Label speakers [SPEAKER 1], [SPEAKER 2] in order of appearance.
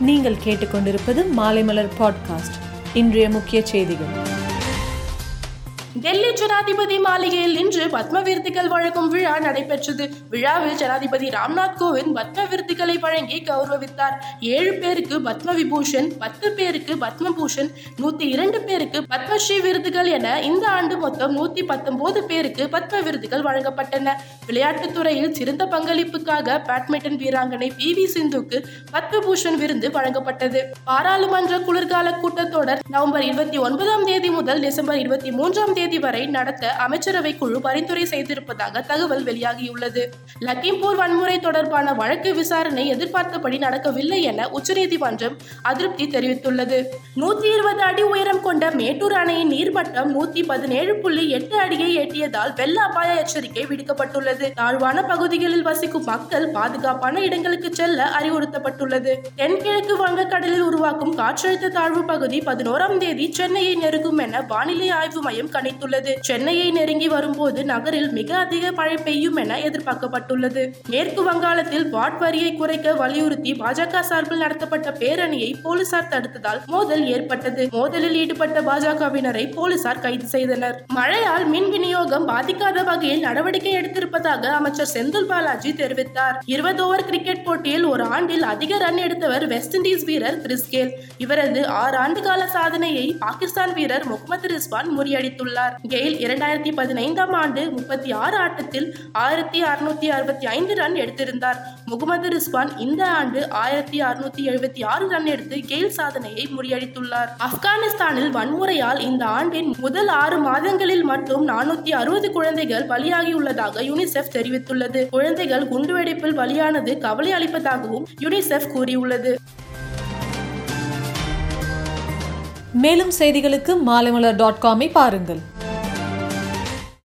[SPEAKER 1] நீங்கள் கேட்டுக்கொண்டிருப்பது மாலைமலர் பாட்காஸ்ட் இன்றைய முக்கிய செய்திகள்.
[SPEAKER 2] டெல்லி ஜனாதிபதி மாளிகையில் இன்று பத்ம விருதுகள் வழங்கும் விழா நடைபெற்றது. விழாவில் ஜனாதிபதி ராம்நாத் கோவிந்த் பத்ம விருதுகளை வழங்கி கௌரவித்தார். ஏழு பேருக்கு பத்ம விபூஷன் பத்து பேருக்கு பத்ம பூஷன் நூத்தி இரண்டு பேருக்கு பத்மஸ்ரீ விருதுகள் என இந்த ஆண்டு மொத்தம் நூத்தி பத்தொன்பது பேருக்கு பத்ம விருதுகள் வழங்கப்பட்டன. விளையாட்டுத் துறையில் சிறந்த பங்களிப்புக்காக பேட்மிண்டன் வீராங்கனை பி. வி. சிந்துக்கு பத்மபூஷன் விருது வழங்கப்பட்டது. பாராளுமன்ற குளிர்கால கூட்டத்தொடர் நவம்பர் இருபத்தி ஒன்பதாம் தேதி முதல் டிசம்பர் இருபத்தி மூன்றாம் தேதி வரை நடத்த அமைச்சரவை குழு பரிந்துரை செய்திருப்பதாக தகவல் வெளியாகியுள்ளது. லக்கிம்பூர் வன்முறை தொடர்பான வழக்கு விசாரணை எதிர்பார்த்தபடி நடக்கவில்லை என உச்சநீதிமன்றம் அதிருப்தி தெரிவித்துள்ளது. நூத்தி இருபது அடி உயரம் கொண்ட மேட்டூர் அணையின் நீர்மட்டம் நூத்தி பதினேழு புள்ளி எட்டு அடியை எட்டியதால் வெள்ள அபாய எச்சரிக்கை விடுக்கப்பட்டுள்ளது. தாழ்வான பகுதிகளில் வசிக்கும் மக்கள் பாதுகாப்பான இடங்களுக்கு செல்ல அறிவுறுத்தப்பட்டுள்ளது. தென்கிழக்கு வங்கக்கடலில் உருவாக்கும் காற்றழுத்த தாழ்வு பகுதி பதினோராம் தேதி சென்னையை நெருங்கும் என வானிலை ஆய்வு மையம் கணித்துள்ளது. சென்னையை நெருங்கி வரும்போது நகரில் மிக அதிக மழை பெய்யும் என எதிர்பார்க்கப்பட்டுள்ளது. மேற்கு வங்காளத்தில் வாட் வரியை குறைக்க வலியுறுத்தி பாஜக சார்பில் நடத்தப்பட்ட பேரணியை போலீசார் தடுத்ததால் மோதல் ஏற்பட்டது. மோதலில் ஈடுபட்ட பாஜகவினரை போலீசார் கைது செய்தனர். மழையால் மின் விநியோகம் பாதிக்காத வகையில் நடவடிக்கை எடுத்திருப்பதாக இருப்பதாக அமைச்சர் செந்தில் பாலாஜி தெரிவித்தார். இருபது ஓவர் கிரிக்கெட் போட்டியில் ஒரு ஆண்டில் அதிக ரன் எடுத்தவர் வெஸ்ட் இண்டீஸ் வீரர் கிறிஸ்கேல். இவரது ஆறு ஆண்டு கால சாதனையை பாகிஸ்தான் வீரர் முகமது ரிஸ்வான் முறியடித்துள்ளார். கெயில் இரண்டாயிரத்தி பதினைந்தாம் ஆண்டு முப்பத்தி ஆறு ஆட்டத்தில் ஆயிரத்தி அறுநூத்தி அறுபத்தி ஐந்து ரன் எடுத்திருந்தார். முகமது ரிஸ்வான் இந்த ஆண்டு ஆயிரத்தி அறுநூத்தி எழுபத்தி ஆறு ரன் எடுத்து கெயில் சாதனையை முறியடித்துள்ளார். ஆப்கானிஸ்தானில் வன்முறையால் இந்த ஆண்டின் முதல் ஆறு மாதங்களில் மட்டும் நானூத்தி அறுபது குழந்தைகள் பலியாகியுள்ளதாக யூனிசெஃப் தெரிவித்துள்ளது. குழந்தைகள் குண்டுவெடிப்பில் பலியானது கவலை அளிப்பதாகவும் யூனிசெஃப் கூறியுள்ளது.
[SPEAKER 1] மேலும் செய்திகளுக்கு மாலைமலர் டாட் காமை பாருங்கள்.